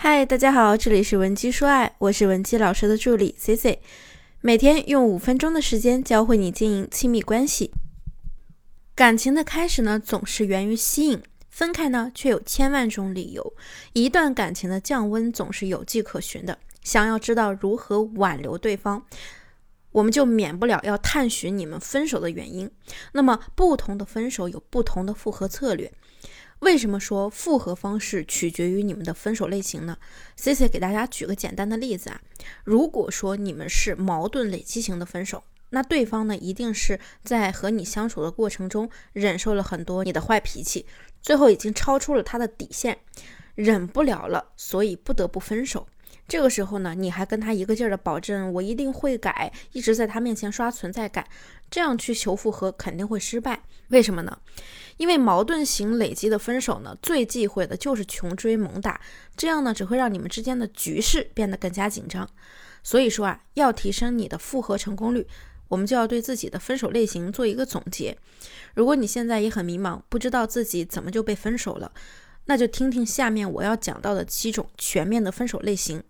嗨，大家好，这里是文姬说爱，我是文姬老师的助理 C C，每天用五分钟的时间教会你经营亲密关系。感情的开始呢，总是源于吸引；分开呢，却有千万种理由。一段感情的降温总是有迹可循的。想要知道如何挽留对方，我们就免不了要探寻你们分手的原因。那么，不同的分手有不同的复合策略。为什么说复合方式取决于你们的分手类型呢？Cici 给大家举个简单的例子啊，如果说你们是矛盾累积型的分手，那对方呢一定是在和你相处的过程中忍受了很多你的坏脾气，最后已经超出了他的底线，忍不了了，所以不得不分手。这个时候呢，你还跟他一个劲儿的保证我一定会改，一直在他面前刷存在感，这样去求复合肯定会失败。为什么呢？因为矛盾型累积的分手呢，最忌讳的就是穷追猛打，这样呢只会让你们之间的局势变得更加紧张。所以说啊，要提升你的复合成功率，我们就要对自己的分手类型做一个总结。如果你现在也很迷茫，不知道自己怎么就被分手了。那就听听下面我要讲到的七种全面的分手类型。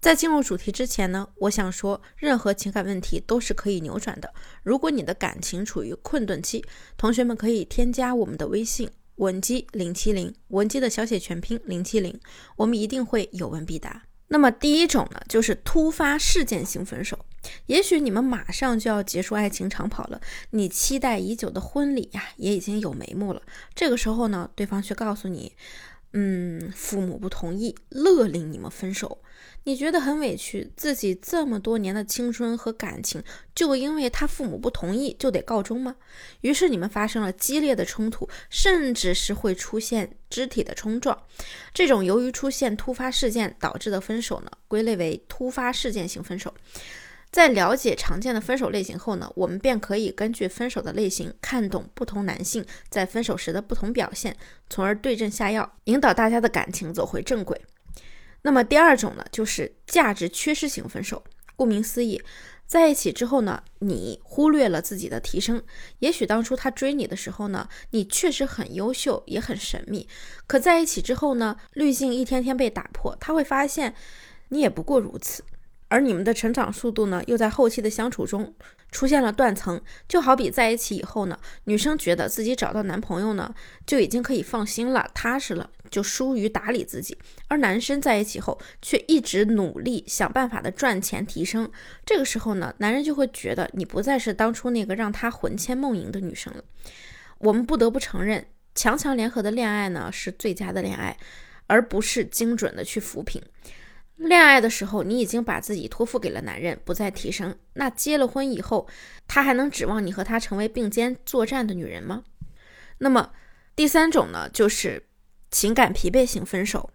在进入主题之前呢，我想说，任何情感问题都是可以扭转的。如果你的感情处于困顿期，同学们可以添加我们的微信文姬零七零，文姬的小写全拼零七零，我们一定会有问必答。那么第一种呢，就是突发事件型分手。也许你们马上就要结束爱情长跑了，你期待已久的婚礼呀，也已经有眉目了。这个时候呢，对方却告诉你，嗯，父母不同意，勒令你们分手。你觉得很委屈，自己这么多年的青春和感情，就因为他父母不同意就得告终吗？于是你们发生了激烈的冲突，甚至是会出现肢体的冲撞。这种由于出现突发事件导致的分手呢，归类为突发事件型分手。在了解常见的分手类型后呢，我们便可以根据分手的类型，看懂不同男性在分手时的不同表现，从而对症下药，引导大家的感情走回正轨。那么第二种呢，就是价值缺失型分手。顾名思义，在一起之后呢，你忽略了自己的提升。也许当初他追你的时候呢，你确实很优秀，也很神秘。可在一起之后呢，滤镜一天天被打破，他会发现你也不过如此。而你们的成长速度呢，又在后期的相处中出现了断层。就好比在一起以后呢，女生觉得自己找到男朋友呢，就已经可以放心了、踏实了，就疏于打理自己；而男生在一起后，却一直努力想办法的赚钱提升。这个时候呢，男人就会觉得你不再是当初那个让他魂牵梦萦的女生了。我们不得不承认，强强联合的恋爱呢，是最佳的恋爱，而不是精准的去扶贫。恋爱的时候，你已经把自己托付给了男人，不再提升。那结了婚以后，他还能指望你和他成为并肩作战的女人吗？那么第三种呢，就是情感疲惫型分手。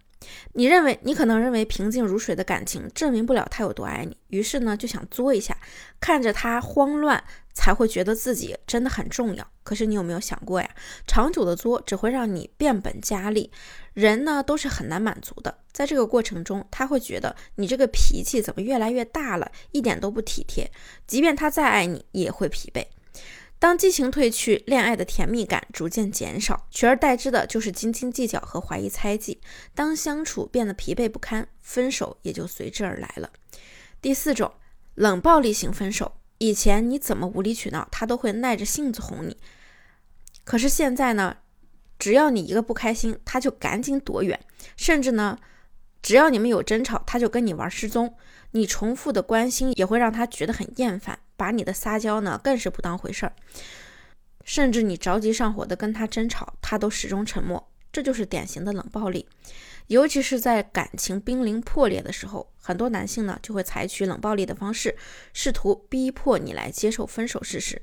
你认为你可能认为平静如水的感情证明不了他有多爱你，于是呢就想作一下，看着他慌乱，才会觉得自己真的很重要。可是你有没有想过呀？长久的作只会让你变本加厉，人呢都是很难满足的。在这个过程中，他会觉得你这个脾气怎么越来越大了，一点都不体贴。即便他再爱你，也会疲惫。当激情褪去，恋爱的甜蜜感逐渐减少，取而代之的就是斤斤计较和怀疑猜忌。当相处变得疲惫不堪，分手也就随之而来了。第四种，冷暴力型分手。以前你怎么无理取闹，他都会耐着性子哄你。可是现在呢，只要你一个不开心，他就赶紧躲远，甚至呢，只要你们有争吵，他就跟你玩失踪。你重复的关心也会让他觉得很厌烦。把你的撒娇呢，更是不当回事儿，甚至你着急上火的跟他争吵，他都始终沉默，这就是典型的冷暴力。尤其是在感情濒临破裂的时候，很多男性呢就会采取冷暴力的方式，试图逼迫你来接受分手事实。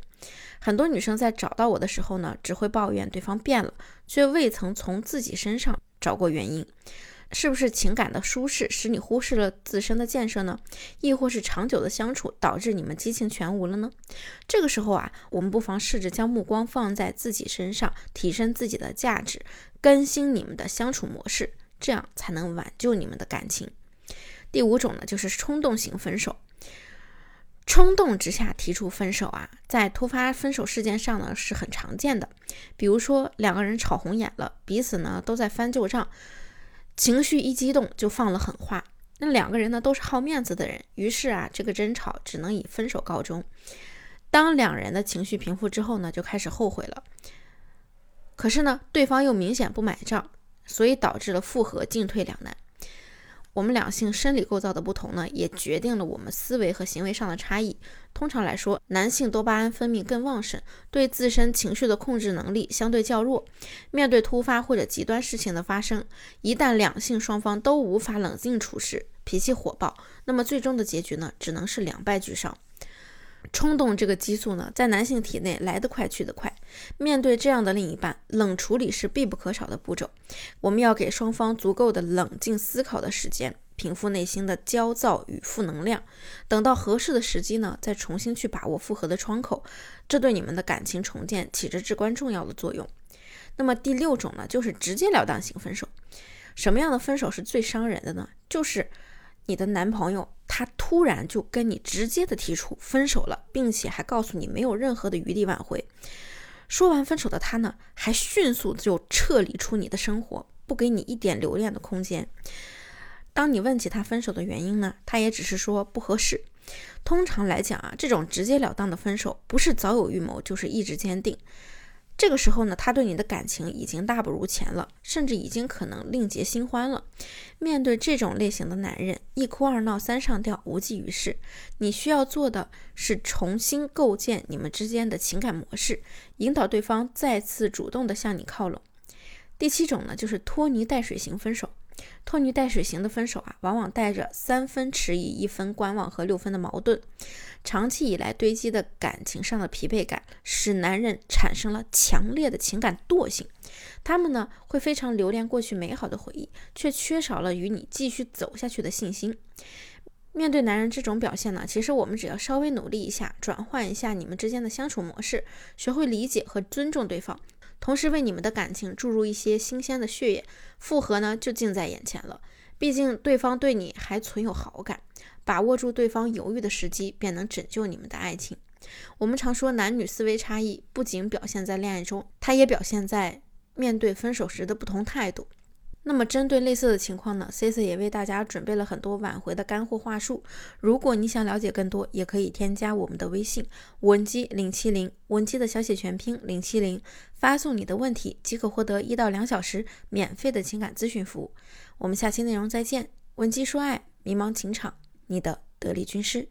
很多女生在找到我的时候呢，只会抱怨对方变了，却未曾从自己身上找过原因。是不是情感的舒适使你忽视了自身的建设呢？亦或是长久的相处导致你们激情全无了呢？这个时候啊，我们不妨试着将目光放在自己身上，提升自己的价值，更新你们的相处模式，这样才能挽救你们的感情。第五种呢，就是冲动型分手。冲动之下提出分手啊，在突发分手事件上呢是很常见的。比如说两个人吵红眼了，彼此呢都在翻旧账。情绪一激动就放了狠话。那两个人呢都是好面子的人，于是啊，这个争吵只能以分手告终。当两人的情绪平复之后呢，就开始后悔了。可是呢，对方又明显不买账，所以导致了复合进退两难。我们两性生理构造的不同呢，也决定了我们思维和行为上的差异。通常来说，男性多巴胺分泌更旺盛，对自身情绪的控制能力相对较弱。面对突发或者极端事情的发生，一旦两性双方都无法冷静处事，脾气火爆，那么最终的结局呢，只能是两败俱伤。冲动这个激素呢，在男性体内来得快去得快。面对这样的另一半，冷处理是必不可少的步骤。我们要给双方足够的冷静思考的时间，平复内心的焦躁与负能量。等到合适的时机呢，再重新去把握复合的窗口。这对你们的感情重建起着至关重要的作用。那么第六种呢，就是直截了当型分手。什么样的分手是最伤人的呢？就是你的男朋友。他突然就跟你直接的提出分手了，并且还告诉你没有任何的余地挽回。说完分手的他呢，还迅速就撤离出你的生活，不给你一点留恋的空间。当你问起他分手的原因呢，他也只是说不合适。通常来讲啊，这种直截了当的分手，不是早有预谋，就是意志坚定。这个时候呢，他对你的感情已经大不如前了，甚至已经可能另结新欢了。面对这种类型的男人，一哭二闹三上吊，无济于事。你需要做的是重新构建你们之间的情感模式，引导对方再次主动的向你靠拢。第七种呢，就是拖泥带水型分手。拖泥带水型的分手啊，往往带着三分迟疑、一分观望和六分的矛盾。长期以来堆积的感情上的疲惫感，使男人产生了强烈的情感惰性。他们呢，会非常留恋过去美好的回忆，却缺少了与你继续走下去的信心。面对男人这种表现呢，其实我们只要稍微努力一下，转换一下你们之间的相处模式，学会理解和尊重对方。同时为你们的感情注入一些新鲜的血液，复合呢就近在眼前了。毕竟对方对你还存有好感，把握住对方犹豫的时机，便能拯救你们的爱情。我们常说男女思维差异不仅表现在恋爱中，它也表现在面对分手时的不同态度。那么，针对类似的情况呢，C C 也为大家准备了很多挽回的干货话术。如果你想了解更多，也可以添加我们的微信文姬零七零，文姬的小写全拼零七零，发送你的问题即可获得一到两小时免费的情感咨询服务。我们下期内容再见，文姬说爱，迷茫情场，你的得力军师。